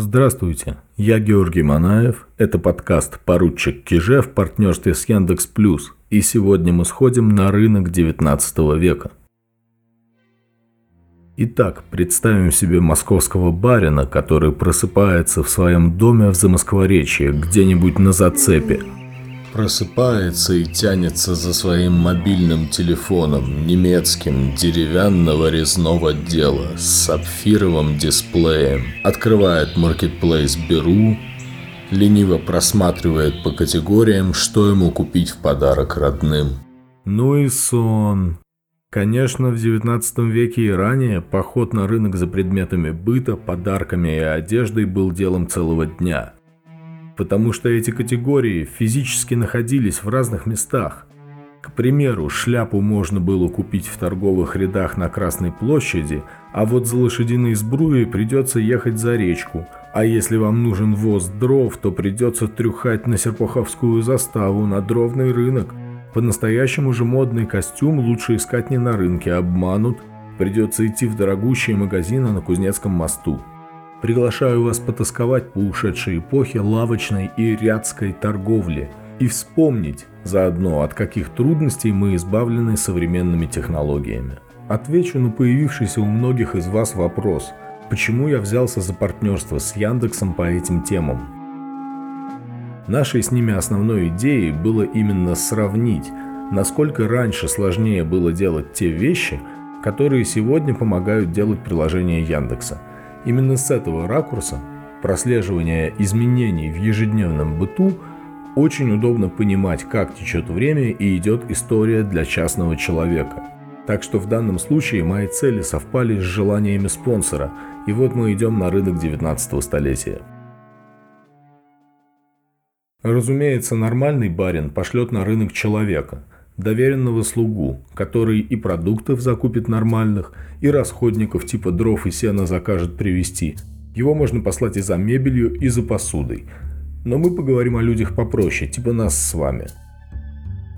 Здравствуйте, я Георгий Манаев. Это подкаст «Поручик Киже» в партнерстве с Яндекс Плюс. И сегодня мы сходим на рынок 19 века. Итак, представим себе московского барина, который просыпается в своем доме в Замоскворечье, где-нибудь на зацепе – просыпается и тянется за своим мобильным телефоном немецким деревянного резного дела с сапфировым дисплеем, открывает Marketplace Беру, лениво просматривает по категориям, что ему купить в подарок родным. Ну и сон. Конечно, в 19 веке и ранее поход на рынок за предметами быта, подарками и одеждой был делом целого дня – потому что эти категории физически находились в разных местах. К примеру, шляпу можно было купить в торговых рядах на Красной площади, а вот за лошадиной сбруей придется ехать за речку, а если вам нужен воз дров, то придется трюхать на Серпуховскую заставу, на дровный рынок. По-настоящему же модный костюм лучше искать не на рынке, обманут, придется идти в дорогущие магазины на Кузнецком мосту. Приглашаю вас потасковать по ушедшей эпохе лавочной и рядской торговли и вспомнить заодно, от каких трудностей мы избавлены современными технологиями. Отвечу на появившийся у многих из вас вопрос, почему я взялся за партнерство с Яндексом по этим темам. Нашей с ними основной идеей было именно сравнить, насколько раньше сложнее было делать те вещи, которые сегодня помогают делать приложение Яндекса – Именно с этого ракурса прослеживания изменений в ежедневном быту очень удобно понимать, как течет время и идет история для частного человека. Так что в данном случае мои цели совпали с желаниями спонсора, и вот мы идем на рынок 19 столетия. Разумеется, нормальный барин пошлет на рынок человека – доверенного слугу, который и продуктов закупит нормальных, и расходников типа дров и сена закажет привезти. Его можно послать и за мебелью, и за посудой. Но мы поговорим о людях попроще, типа нас с вами.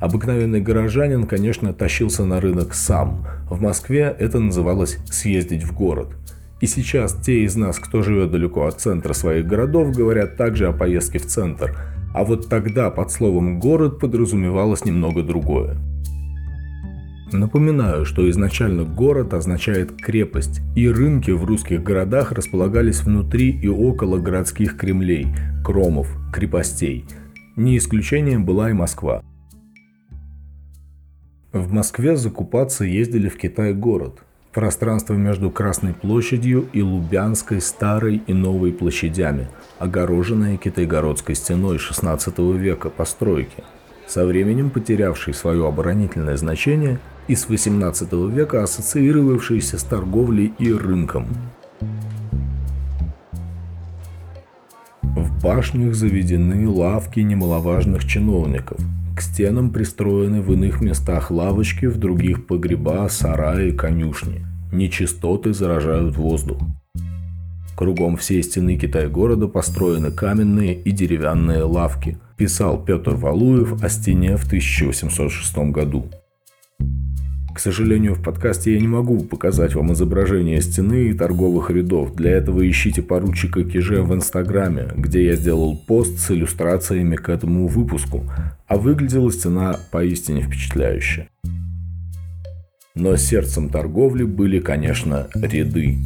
Обыкновенный горожанин, конечно, тащился на рынок сам. В Москве это называлось «съездить в город». И сейчас те из нас, кто живет далеко от центра своих городов, говорят также о поездке в центр – а вот тогда под словом «город» подразумевалось немного другое. Напоминаю, что изначально город означает крепость, и рынки в русских городах располагались внутри и около городских кремлей, кромов, крепостей. Не исключением была и Москва. В Москве закупаться ездили в Китай город – Пространство между Красной площадью и Лубянской старой и новой площадями, огороженное Китайгородской стеной XVI века постройки, со временем потерявшей свое оборонительное значение и с XVIII века ассоциировавшейся с торговлей и рынком. В башнях заведены лавки немаловажных чиновников – к стенам пристроены в иных местах лавочки, в других погреба, сараи, конюшни. Нечистоты заражают воздух. Кругом всей стены Китай-города построены каменные и деревянные лавки, писал Петр Валуев о стене в 1806 году. К сожалению, в подкасте я не могу показать вам изображение стены и торговых рядов. Для этого ищите поручика Киже в Инстаграме, где я сделал пост с иллюстрациями к этому выпуску. А выглядела стена поистине впечатляюще. Но сердцем торговли были, конечно, ряды.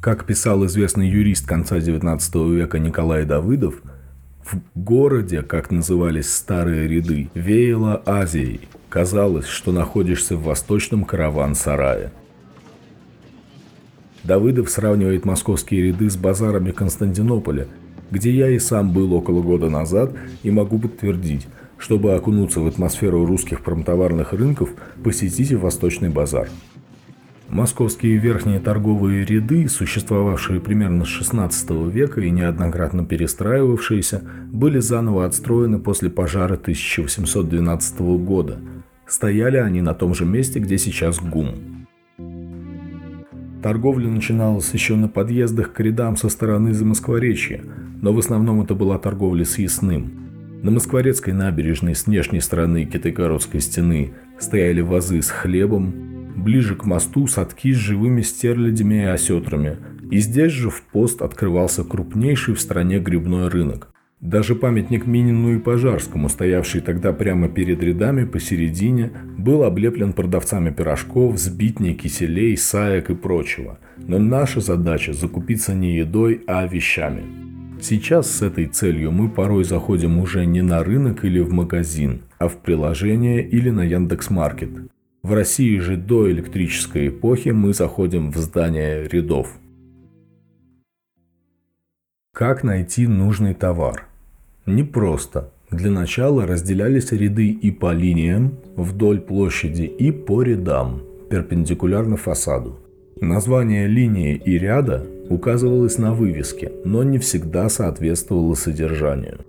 Как писал известный юрист конца XIX века Николай Давыдов, в городе, как назывались старые ряды, веяло Азией – Казалось, что находишься в восточном караван-сарае. Давыдов сравнивает московские ряды с базарами Константинополя, где я и сам был около года назад и могу подтвердить, чтобы окунуться в атмосферу русских промтоварных рынков, посетите Восточный базар. Московские верхние торговые ряды, существовавшие примерно с 16 века и неоднократно перестраивавшиеся, были заново отстроены после пожара 1812 года – Стояли они на том же месте, где сейчас ГУМ. Торговля начиналась еще на подъездах к рядам со стороны Замоскворечья, но в основном это была торговля с ясным. На Москворецкой набережной с внешней стороны Китайгородской стены стояли вазы с хлебом, ближе к мосту садки с живыми стерлядями и осетрами, И здесь же в пост открывался крупнейший в стране грибной рынок. Даже памятник Минину и Пожарскому, стоявший тогда прямо перед рядами посередине, был облеплен продавцами пирожков, сбитней, киселей, саек и прочего. Но наша задача – закупиться не едой, а вещами. Сейчас с этой целью мы порой заходим уже не на рынок или в магазин, а в приложение или на Яндекс.Маркет. В России же до электрической эпохи мы заходим в здание рядов. Как найти нужный товар? Непросто. Для начала разделялись ряды и по линиям вдоль площади, и по рядам, перпендикулярно фасаду. Название линии и ряда указывалось на вывеске, но не всегда соответствовало содержанию.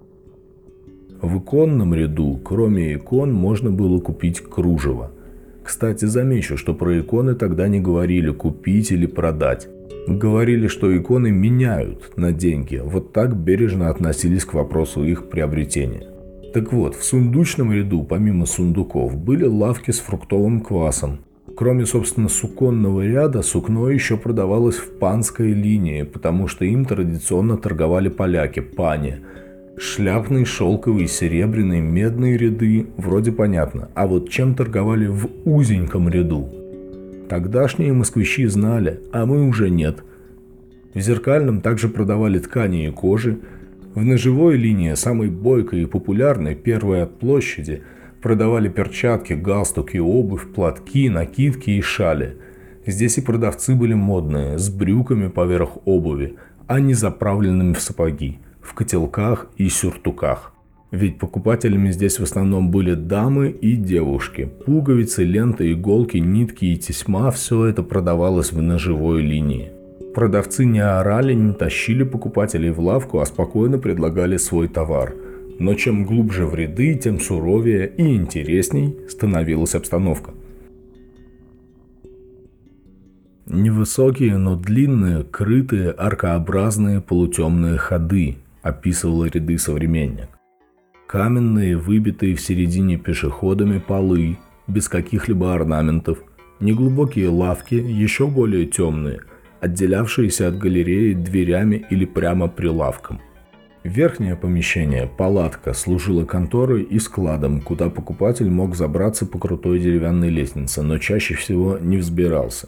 В иконном ряду, кроме икон, можно было купить кружево. Кстати, замечу, что про иконы тогда не говорили купить или продать, Говорили, что иконы меняют на деньги, вот так бережно относились к вопросу их приобретения. Так вот, в сундучном ряду, помимо сундуков, были лавки с фруктовым квасом. Кроме, собственно, суконного ряда, сукно еще продавалось в панской линии, потому что им традиционно торговали поляки, пани. Шляпные, шелковые, серебряные, медные ряды вроде понятно, а вот чем торговали в узеньком ряду – Тогдашние москвичи знали, а мы уже нет. В зеркальном также продавали ткани и кожи. В ножевой линии, самой бойкой и популярной, первой от площади, продавали перчатки, галстуки, обувь, платки, накидки и шали. Здесь и продавцы были модные, с брюками поверх обуви, а не заправленными в сапоги, в котелках и сюртуках. Ведь покупателями здесь в основном были дамы и девушки. Пуговицы, ленты, иголки, нитки и тесьма – все это продавалось в ножевой линии. Продавцы не орали, не тащили покупателей в лавку, а спокойно предлагали свой товар. Но чем глубже в ряды, тем суровее и интересней становилась обстановка. Невысокие, но длинные, крытые, аркообразные полутемные ходы описывал ряды современник. Каменные, выбитые в середине пешеходами полы, без каких-либо орнаментов, неглубокие лавки, еще более темные, отделявшиеся от галереи дверями или прямо прилавком. Верхнее помещение, палатка, служило конторой и складом, куда покупатель мог забраться по крутой деревянной лестнице, но чаще всего не взбирался.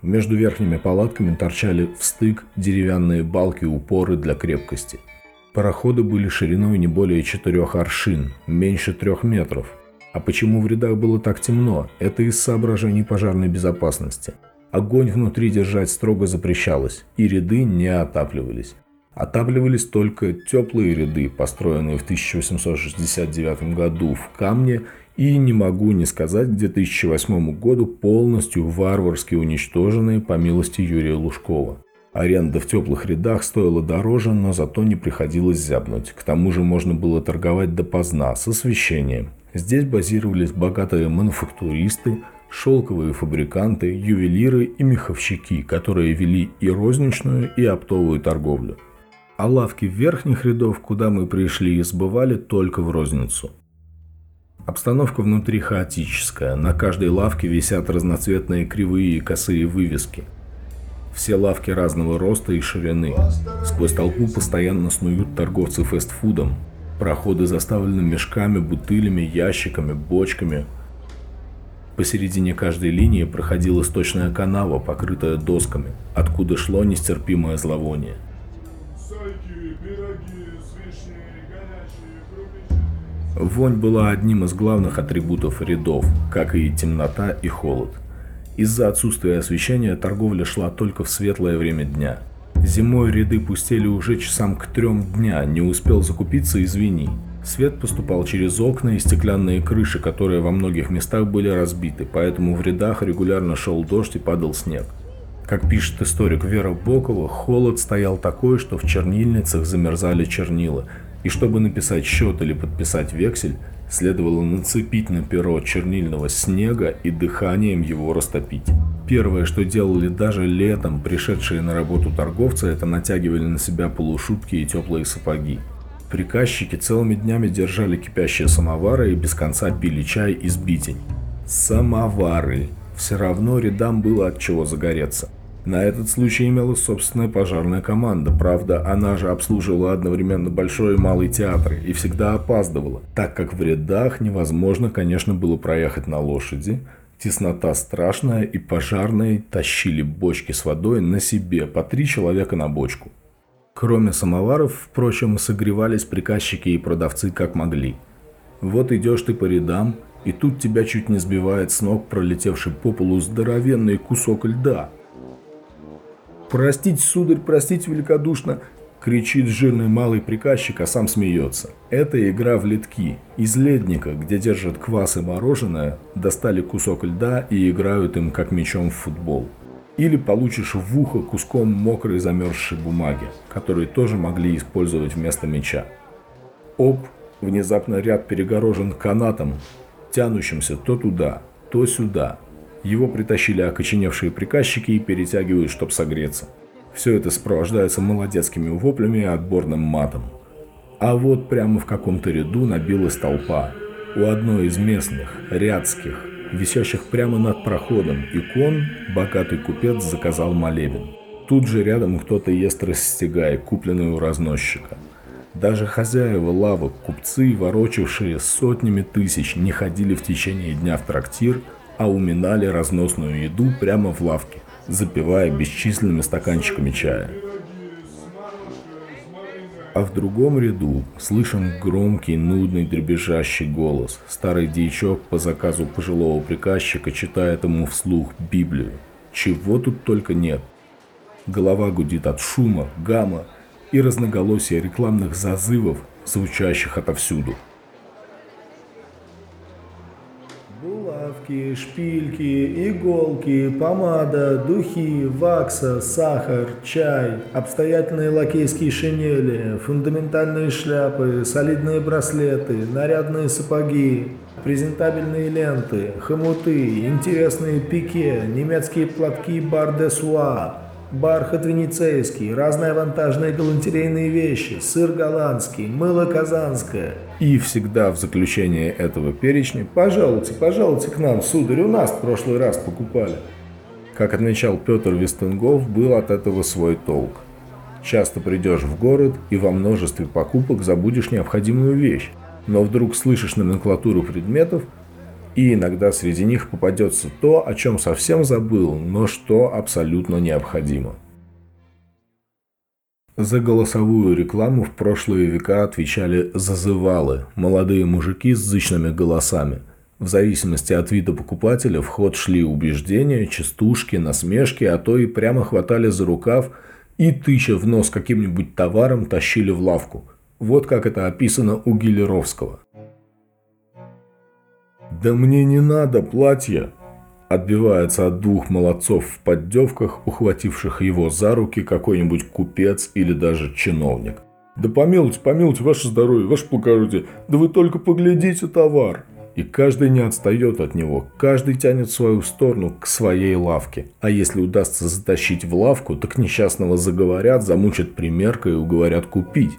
Между верхними палатками торчали в стык деревянные балки-упоры для крепкости – Пароходы были шириной не более четырех аршин, меньше трех метров. А почему в рядах было так темно? Это из соображений пожарной безопасности. Огонь внутри держать строго запрещалось, и ряды не отапливались. Отапливались только теплые ряды, построенные в 1869 году в камне и, не могу не сказать, к 2008 году полностью варварски уничтоженные по милости Юрия Лужкова. Аренда в теплых рядах стоила дороже, но зато не приходилось зябнуть. К тому же можно было торговать допоздна, с освещением. Здесь базировались богатые мануфактуристы, шелковые фабриканты, ювелиры и меховщики, которые вели и розничную, и оптовую торговлю. А лавки верхних рядов, куда мы пришли, сбывали только в розницу. Обстановка внутри хаотическая. На каждой лавке висят разноцветные кривые и косые вывески – все лавки разного роста и ширины. Сквозь толпу постоянно снуют торговцы фастфудом. Проходы заставлены мешками, бутылями, ящиками, бочками. Посередине каждой линии проходила сточная канава, покрытая досками, откуда шло нестерпимое зловоние. Вонь была одним из главных атрибутов рядов, как и темнота и холод. Из-за отсутствия освещения торговля шла только в светлое время дня. Зимой ряды пустели уже часам к трем дня, не успел закупиться, извини. Свет поступал через окна и стеклянные крыши, которые во многих местах были разбиты, поэтому в рядах регулярно шел дождь и падал снег. Как пишет историк Вера Бокова, холод стоял такой, что в чернильницах замерзали чернила, и чтобы написать счет или подписать вексель, Следовало нацепить на перо чернильного снега и дыханием его растопить. Первое, что делали даже летом пришедшие на работу торговцы, это натягивали на себя полушубки и теплые сапоги. Приказчики целыми днями держали кипящие самовары и без конца пили чай из битень. Самовары! Все равно рядам было от чего загореться. На этот случай имелась собственная пожарная команда, правда, она же обслуживала одновременно большой и малый театры и всегда опаздывала, так как в рядах невозможно, конечно, было проехать на лошади, теснота страшная и пожарные тащили бочки с водой на себе, по три человека на бочку. Кроме самоваров, впрочем, согревались приказчики и продавцы как могли. Вот идешь ты по рядам, и тут тебя чуть не сбивает с ног пролетевший по полу здоровенный кусок льда – «Простите, сударь, простите великодушно!» Кричит жирный малый приказчик, а сам смеется. Это игра в литки. Из ледника, где держат квас и мороженое, достали кусок льда и играют им как мячом в футбол. Или получишь в ухо куском мокрой замерзшей бумаги, которые тоже могли использовать вместо мяча. Оп, внезапно ряд перегорожен канатом, тянущимся то туда, то сюда, его притащили окоченевшие приказчики и перетягивают, чтоб согреться. Все это сопровождается молодецкими воплями и отборным матом. А вот прямо в каком-то ряду набилась толпа. У одной из местных, рядских, висящих прямо над проходом икон, богатый купец заказал молебен. Тут же рядом кто-то ест растягай, купленный у разносчика. Даже хозяева лавок, купцы, ворочавшие сотнями тысяч, не ходили в течение дня в трактир, а уминали разносную еду прямо в лавке, запивая бесчисленными стаканчиками чая. А в другом ряду слышен громкий, нудный, дребезжащий голос. Старый дьячок по заказу пожилого приказчика читает ему вслух Библию. Чего тут только нет. Голова гудит от шума, гамма и разноголосия рекламных зазывов, звучащих отовсюду – булавки, шпильки, иголки, помада, духи, вакса, сахар, чай, обстоятельные лакейские шинели, фундаментальные шляпы, солидные браслеты, нарядные сапоги, презентабельные ленты, хомуты, интересные пике, немецкие платки бар де суа, бархат венецейский, разные вантажные галантерейные вещи, сыр голландский, мыло казанское. И всегда в заключение этого перечня «Пожалуйте, пожалуйте к нам, сударь, у нас в прошлый раз покупали». Как отмечал Петр Вестенгов, был от этого свой толк. Часто придешь в город и во множестве покупок забудешь необходимую вещь, но вдруг слышишь номенклатуру предметов – и иногда среди них попадется то, о чем совсем забыл, но что абсолютно необходимо. За голосовую рекламу в прошлые века отвечали зазывалы, молодые мужики с зычными голосами. В зависимости от вида покупателя в ход шли убеждения, частушки, насмешки, а то и прямо хватали за рукав и, тыча в нос каким-нибудь товаром, тащили в лавку. Вот как это описано у Гилеровского. «Да мне не надо платья!» Отбивается от двух молодцов в поддевках, ухвативших его за руки какой-нибудь купец или даже чиновник. «Да помилуйте, помилуйте, ваше здоровье, ваше благородие, да вы только поглядите товар!» И каждый не отстает от него, каждый тянет свою сторону к своей лавке. А если удастся затащить в лавку, так несчастного заговорят, замучат примеркой и уговорят купить.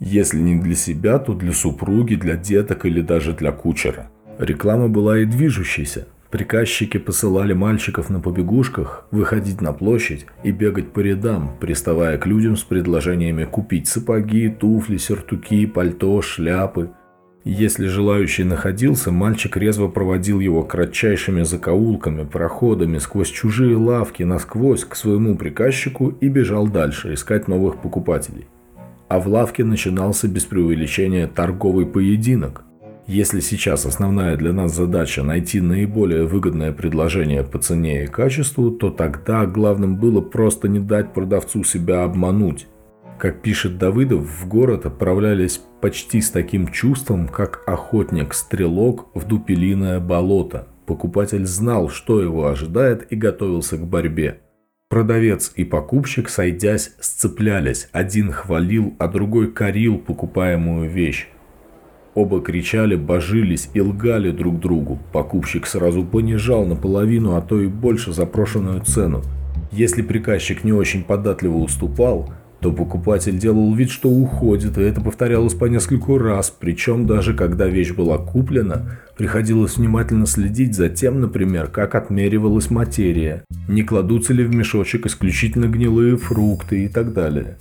Если не для себя, то для супруги, для деток или даже для кучера. Реклама была и движущейся. Приказчики посылали мальчиков на побегушках выходить на площадь и бегать по рядам, приставая к людям с предложениями купить сапоги, туфли, сюртуки, пальто, шляпы. Если желающий находился, мальчик резво проводил его кратчайшими закоулками, проходами, сквозь чужие лавки, насквозь к своему приказчику и бежал дальше искать новых покупателей. А в лавке начинался без преувеличения торговый поединок – если сейчас основная для нас задача найти наиболее выгодное предложение по цене и качеству, то тогда главным было просто не дать продавцу себя обмануть. Как пишет Давыдов, в город отправлялись почти с таким чувством, как охотник-стрелок в дупелиное болото. Покупатель знал, что его ожидает и готовился к борьбе. Продавец и покупщик, сойдясь, сцеплялись. Один хвалил, а другой корил покупаемую вещь. Оба кричали, божились и лгали друг другу. Покупщик сразу понижал наполовину, а то и больше запрошенную цену. Если приказчик не очень податливо уступал, то покупатель делал вид, что уходит, и это повторялось по нескольку раз, причем даже когда вещь была куплена, приходилось внимательно следить за тем, например, как отмеривалась материя, не кладутся ли в мешочек исключительно гнилые фрукты и так далее.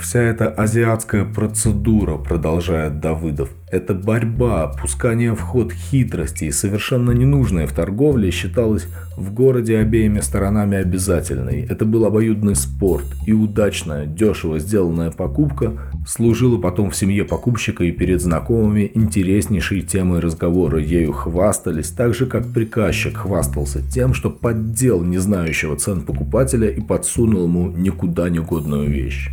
Вся эта азиатская процедура, продолжает Давыдов, это борьба, пускание в ход хитрости совершенно ненужная в торговле считалась в городе обеими сторонами обязательной. Это был обоюдный спорт, и удачная, дешево сделанная покупка служила потом в семье покупщика и перед знакомыми интереснейшей темой разговора. Ею хвастались, так же как приказчик хвастался тем, что поддел не знающего цен покупателя и подсунул ему никуда негодную вещь.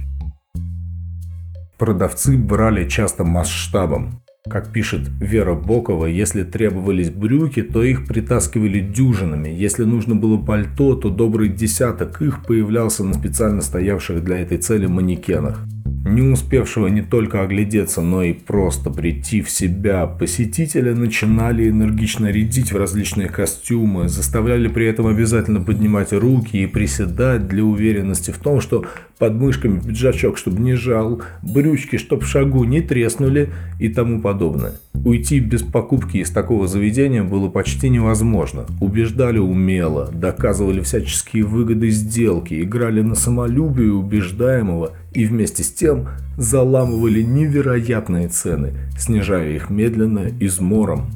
Продавцы брали часто масштабом. Как пишет Вера Бокова, если требовались брюки, то их притаскивали дюжинами. Если нужно было пальто, то добрый десяток их появлялся на специально стоявших для этой цели манекенах не успевшего не только оглядеться, но и просто прийти в себя, посетители начинали энергично рядить в различные костюмы, заставляли при этом обязательно поднимать руки и приседать для уверенности в том, что под мышками пиджачок, чтобы не жал, брючки, чтоб в шагу не треснули и тому подобное. Уйти без покупки из такого заведения было почти невозможно. Убеждали умело, доказывали всяческие выгоды сделки, играли на самолюбие убеждаемого и вместе с тем заламывали невероятные цены, снижая их медленно измором.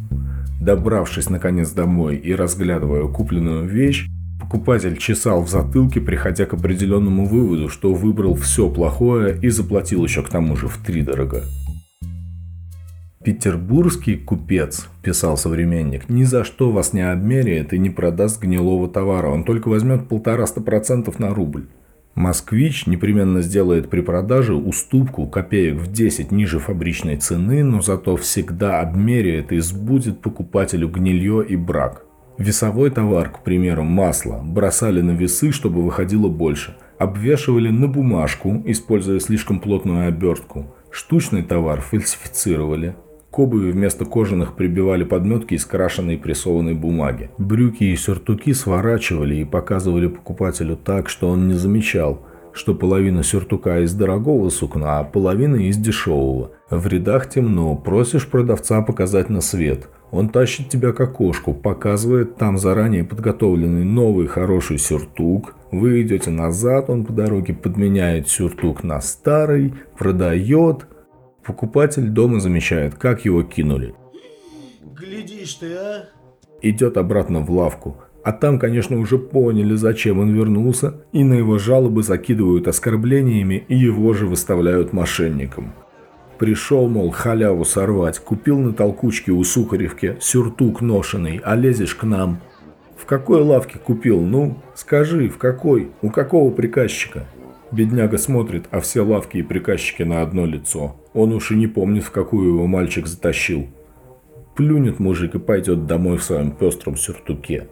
Добравшись наконец домой и разглядывая купленную вещь, покупатель чесал в затылке, приходя к определенному выводу, что выбрал все плохое и заплатил еще к тому же втридорого. «Петербургский купец», – писал современник, – «ни за что вас не обмеряет и не продаст гнилого товара, он только возьмет полтораста процентов на рубль». Москвич непременно сделает при продаже уступку копеек в 10 ниже фабричной цены, но зато всегда обмеряет и сбудет покупателю гнилье и брак. Весовой товар, к примеру, масло, бросали на весы, чтобы выходило больше. Обвешивали на бумажку, используя слишком плотную обертку. Штучный товар фальсифицировали. К обуви вместо кожаных прибивали подметки из крашеной прессованной бумаги. Брюки и сюртуки сворачивали и показывали покупателю так, что он не замечал, что половина сюртука из дорогого сукна, а половина из дешевого. В рядах темно, просишь продавца показать на свет. Он тащит тебя к окошку, показывает там заранее подготовленный новый хороший сюртук. Вы идете назад, он по дороге подменяет сюртук на старый, продает – Покупатель дома замечает, как его кинули. Глядишь ты, а? Идет обратно в лавку. А там, конечно, уже поняли, зачем он вернулся, и на его жалобы закидывают оскорблениями и его же выставляют мошенником. Пришел, мол, халяву сорвать, купил на толкучке у Сухаревки сюртук ношеный, а лезешь к нам. В какой лавке купил? Ну, скажи, в какой? У какого приказчика? Бедняга смотрит, а все лавки и приказчики на одно лицо. Он уж и не помнит, в какую его мальчик затащил. Плюнет мужик и пойдет домой в своем пестром сюртуке.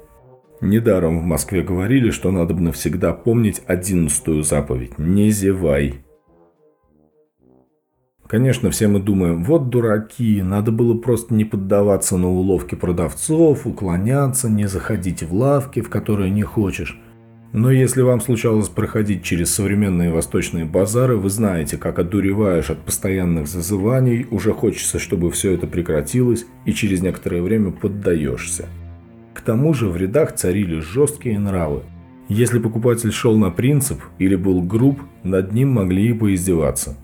Недаром в Москве говорили, что надо бы навсегда помнить одиннадцатую заповедь «Не зевай». Конечно, все мы думаем, вот дураки, надо было просто не поддаваться на уловки продавцов, уклоняться, не заходить в лавки, в которые не хочешь. Но если вам случалось проходить через современные восточные базары, вы знаете, как одуреваешь от постоянных зазываний, уже хочется, чтобы все это прекратилось, и через некоторое время поддаешься. К тому же в рядах царили жесткие нравы. Если покупатель шел на принцип или был груб, над ним могли и поиздеваться.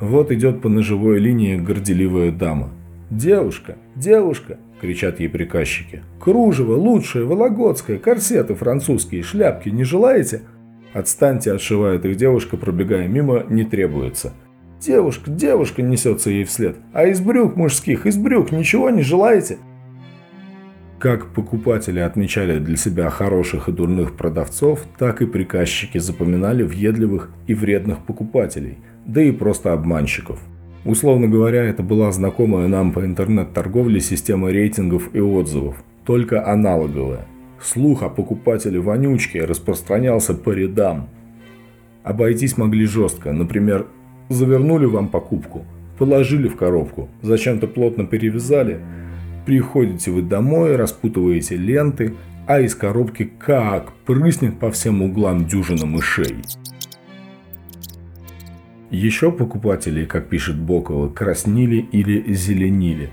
Вот идет по ножевой линии горделивая дама. «Девушка! Девушка! – кричат ей приказчики. «Кружево, лучшее, вологодское, корсеты французские, шляпки не желаете?» «Отстаньте», – отшивает их девушка, пробегая мимо, не требуется. «Девушка, девушка!» – несется ей вслед. «А из брюк мужских, из брюк ничего не желаете?» Как покупатели отмечали для себя хороших и дурных продавцов, так и приказчики запоминали въедливых и вредных покупателей, да и просто обманщиков – Условно говоря, это была знакомая нам по интернет-торговле система рейтингов и отзывов, только аналоговая. Слух о покупателе вонючки распространялся по рядам. Обойтись могли жестко, например, завернули вам покупку, положили в коробку, зачем-то плотно перевязали, приходите вы домой, распутываете ленты, а из коробки как прыснет по всем углам дюжина мышей. Еще покупатели, как пишет Бокова, краснили или зеленили.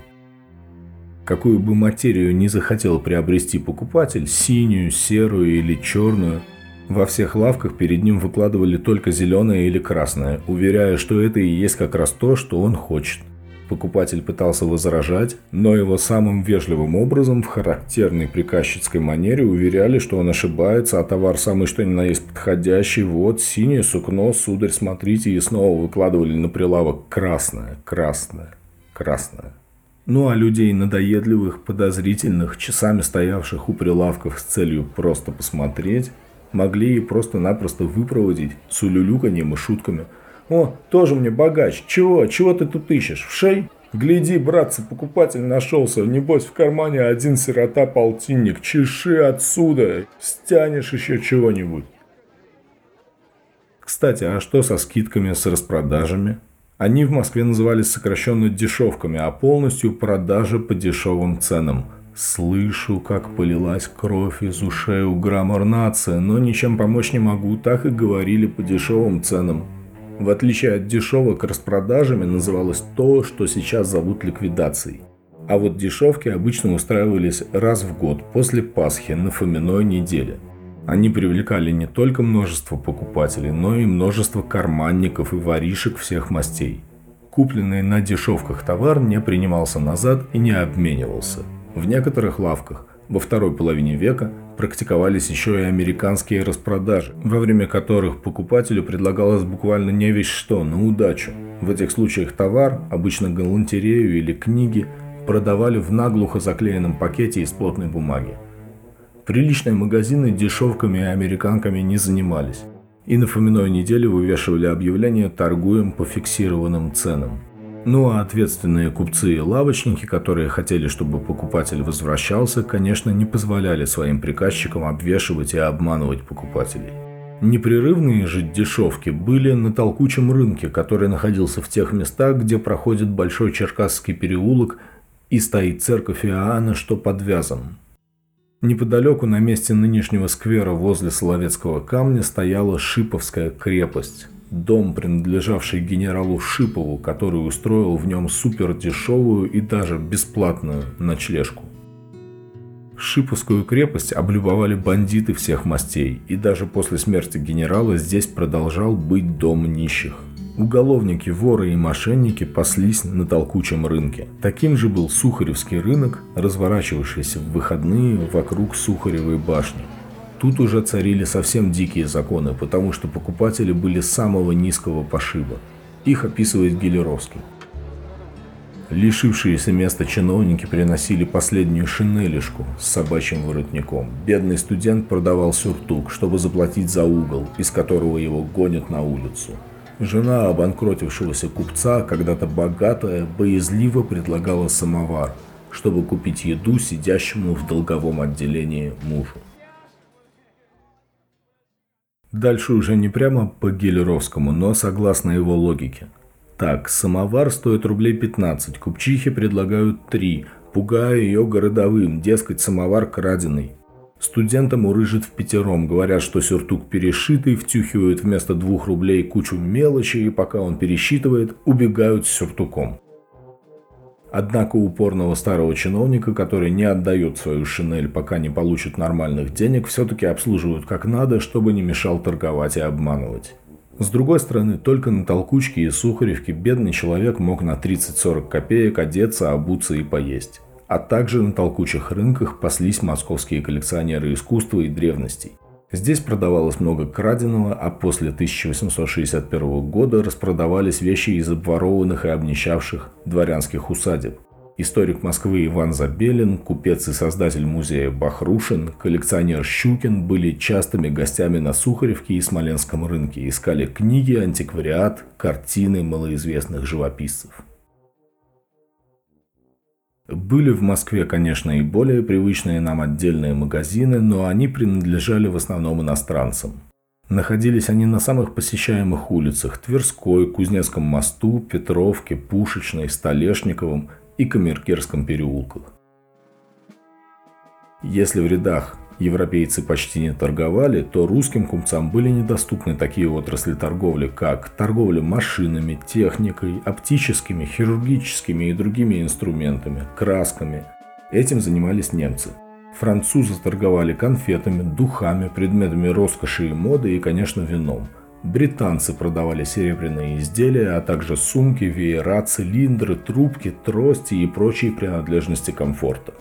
Какую бы материю не захотел приобрести покупатель, синюю, серую или черную, во всех лавках перед ним выкладывали только зеленое или красное, уверяя, что это и есть как раз то, что он хочет. Покупатель пытался возражать, но его самым вежливым образом в характерной приказчицкой манере уверяли, что он ошибается, а товар самый что ни на есть подходящий. Вот синее сукно, сударь, смотрите, и снова выкладывали на прилавок красное, красное, красное. Ну а людей надоедливых, подозрительных, часами стоявших у прилавков с целью просто посмотреть, могли и просто-напросто выпроводить с улюлюканьем и шутками – о, тоже мне богач. Чего? Чего ты тут ищешь? В шей? Гляди, братцы, покупатель нашелся. Небось, в кармане один сирота-полтинник. Чеши отсюда. Стянешь еще чего-нибудь. Кстати, а что со скидками, с распродажами? Они в Москве назывались сокращенно дешевками, а полностью продажа по дешевым ценам. Слышу, как полилась кровь из ушей у граммар нации, но ничем помочь не могу, так и говорили по дешевым ценам. В отличие от дешевок распродажами называлось то, что сейчас зовут ликвидацией. А вот дешевки обычно устраивались раз в год после Пасхи на Фоминой неделе. Они привлекали не только множество покупателей, но и множество карманников и воришек всех мастей. Купленный на дешевках товар не принимался назад и не обменивался. В некоторых лавках во второй половине века практиковались еще и американские распродажи, во время которых покупателю предлагалось буквально не весь что, на удачу. В этих случаях товар, обычно галантерею или книги, продавали в наглухо заклеенном пакете из плотной бумаги. Приличные магазины дешевками и американками не занимались. И на Фоминой неделе вывешивали объявления «Торгуем по фиксированным ценам». Ну а ответственные купцы и лавочники, которые хотели, чтобы покупатель возвращался, конечно, не позволяли своим приказчикам обвешивать и обманывать покупателей. Непрерывные же дешевки были на толкучем рынке, который находился в тех местах, где проходит Большой Черкасский переулок и стоит церковь Иоанна, что подвязан. Неподалеку на месте нынешнего сквера возле Соловецкого камня стояла Шиповская крепость дом, принадлежавший генералу Шипову, который устроил в нем супердешевую и даже бесплатную ночлежку. Шиповскую крепость облюбовали бандиты всех мастей, и даже после смерти генерала здесь продолжал быть дом нищих. Уголовники, воры и мошенники паслись на толкучем рынке. Таким же был Сухаревский рынок, разворачивавшийся в выходные вокруг Сухаревой башни – Тут уже царили совсем дикие законы, потому что покупатели были самого низкого пошиба. Их описывает Гелеровский. Лишившиеся места чиновники приносили последнюю шинелишку с собачьим воротником. Бедный студент продавал сюртук, чтобы заплатить за угол, из которого его гонят на улицу. Жена обанкротившегося купца, когда-то богатая, боязливо предлагала самовар, чтобы купить еду сидящему в долговом отделении мужу. Дальше уже не прямо по Гелеровскому, но согласно его логике. Так, самовар стоит рублей 15, купчихи предлагают 3, пугая ее городовым, дескать, самовар краденый. Студентам урыжит в пятером, говорят, что сюртук перешитый, втюхивают вместо двух рублей кучу мелочи, и пока он пересчитывает, убегают с сюртуком. Однако упорного старого чиновника, который не отдает свою шинель, пока не получит нормальных денег, все-таки обслуживают как надо, чтобы не мешал торговать и обманывать. С другой стороны, только на толкучке и сухаревке бедный человек мог на 30-40 копеек одеться, обуться и поесть. А также на толкучих рынках паслись московские коллекционеры искусства и древностей. Здесь продавалось много краденого, а после 1861 года распродавались вещи из обворованных и обнищавших дворянских усадеб. Историк Москвы Иван Забелин, купец и создатель музея Бахрушин, коллекционер Щукин были частыми гостями на Сухаревке и Смоленском рынке, искали книги, антиквариат, картины малоизвестных живописцев. Были в Москве, конечно, и более привычные нам отдельные магазины, но они принадлежали в основном иностранцам. Находились они на самых посещаемых улицах – Тверской, Кузнецком мосту, Петровке, Пушечной, Столешниковом и Камеркерском переулках. Если в рядах европейцы почти не торговали, то русским купцам были недоступны такие отрасли торговли, как торговля машинами, техникой, оптическими, хирургическими и другими инструментами, красками. Этим занимались немцы. Французы торговали конфетами, духами, предметами роскоши и моды и, конечно, вином. Британцы продавали серебряные изделия, а также сумки, веера, цилиндры, трубки, трости и прочие принадлежности комфорта.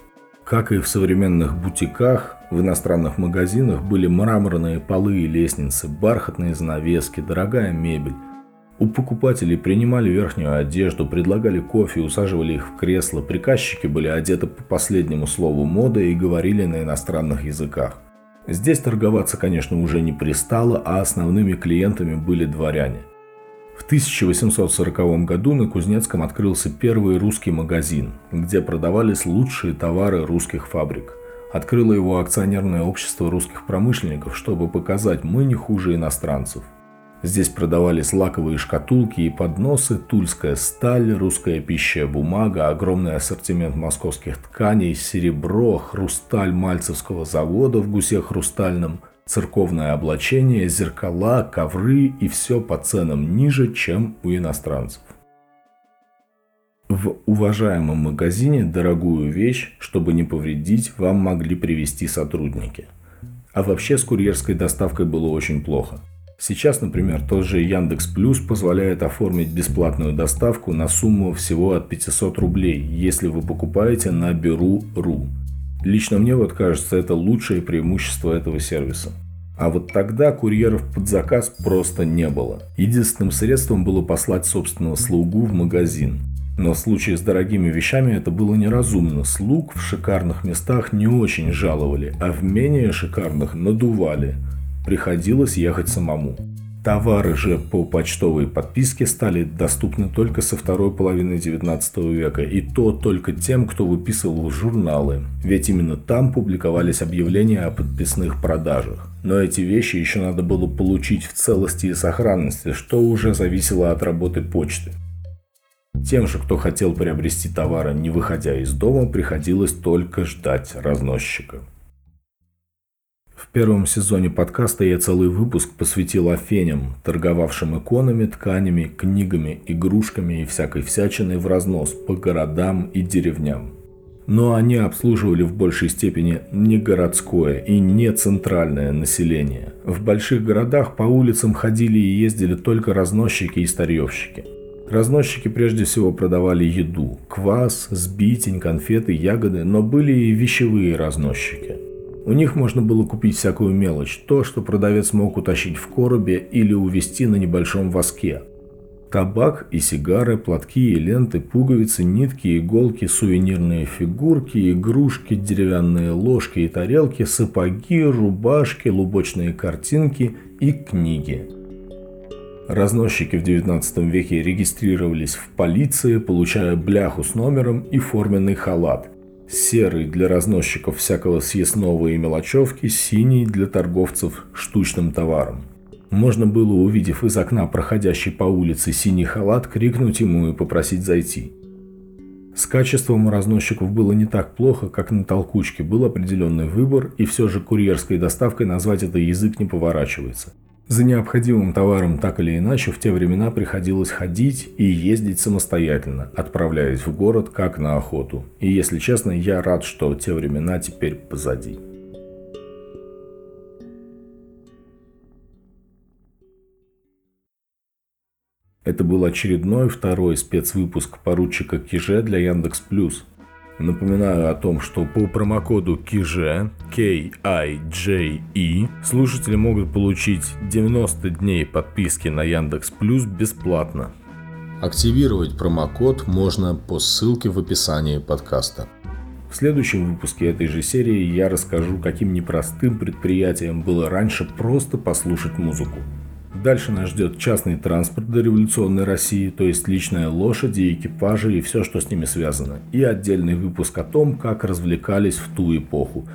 Как и в современных бутиках, в иностранных магазинах были мраморные полы и лестницы, бархатные занавески, дорогая мебель. У покупателей принимали верхнюю одежду, предлагали кофе, усаживали их в кресло, приказчики были одеты по последнему слову моды и говорили на иностранных языках. Здесь торговаться, конечно, уже не пристало, а основными клиентами были дворяне – в 1840 году на Кузнецком открылся первый русский магазин, где продавались лучшие товары русских фабрик. Открыло его акционерное общество русских промышленников, чтобы показать «мы не хуже иностранцев». Здесь продавались лаковые шкатулки и подносы, тульская сталь, русская пища, бумага, огромный ассортимент московских тканей, серебро, хрусталь Мальцевского завода в гусе хрустальном – церковное облачение, зеркала, ковры и все по ценам ниже, чем у иностранцев. В уважаемом магазине дорогую вещь, чтобы не повредить, вам могли привезти сотрудники. А вообще с курьерской доставкой было очень плохо. Сейчас, например, тот же Яндекс Плюс позволяет оформить бесплатную доставку на сумму всего от 500 рублей, если вы покупаете на Беру.ру. Лично мне вот кажется, это лучшее преимущество этого сервиса. А вот тогда курьеров под заказ просто не было. Единственным средством было послать собственного слугу в магазин. Но в случае с дорогими вещами это было неразумно. Слуг в шикарных местах не очень жаловали, а в менее шикарных надували. Приходилось ехать самому. Товары же по почтовой подписке стали доступны только со второй половины 19 века, и то только тем, кто выписывал журналы, ведь именно там публиковались объявления о подписных продажах. Но эти вещи еще надо было получить в целости и сохранности, что уже зависело от работы почты. Тем же, кто хотел приобрести товары, не выходя из дома, приходилось только ждать разносчика. В первом сезоне подкаста я целый выпуск посвятил афеням, торговавшим иконами, тканями, книгами, игрушками и всякой всячиной в разнос по городам и деревням. Но они обслуживали в большей степени не городское и не центральное население. В больших городах по улицам ходили и ездили только разносчики и старьевщики. Разносчики прежде всего продавали еду – квас, сбитень, конфеты, ягоды, но были и вещевые разносчики – у них можно было купить всякую мелочь, то, что продавец мог утащить в коробе или увезти на небольшом воске. Табак и сигары, платки и ленты, пуговицы, нитки, иголки, сувенирные фигурки, игрушки, деревянные ложки и тарелки, сапоги, рубашки, лубочные картинки и книги. Разносчики в 19 веке регистрировались в полиции, получая бляху с номером и форменный халат – серый для разносчиков всякого съестного и мелочевки, синий для торговцев штучным товаром. Можно было, увидев из окна проходящий по улице синий халат, крикнуть ему и попросить зайти. С качеством у разносчиков было не так плохо, как на толкучке, был определенный выбор, и все же курьерской доставкой назвать это язык не поворачивается – за необходимым товаром так или иначе в те времена приходилось ходить и ездить самостоятельно, отправляясь в город как на охоту. И если честно, я рад, что те времена теперь позади. Это был очередной второй спецвыпуск поручика Киже для Яндекс Плюс. Напоминаю о том, что по промокоду KIJE, K-I-J-E, слушатели могут получить 90 дней подписки на Яндекс Плюс бесплатно. Активировать промокод можно по ссылке в описании подкаста. В следующем выпуске этой же серии я расскажу, каким непростым предприятием было раньше просто послушать музыку. Дальше нас ждет частный транспорт до революционной России, то есть личная лошади, экипажи и все, что с ними связано. И отдельный выпуск о том, как развлекались в ту эпоху.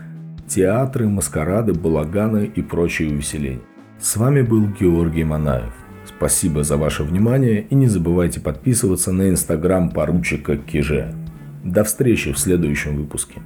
Театры, маскарады, балаганы и прочие увеселения. С вами был Георгий Манаев. Спасибо за ваше внимание и не забывайте подписываться на инстаграм поручика Киже. До встречи в следующем выпуске.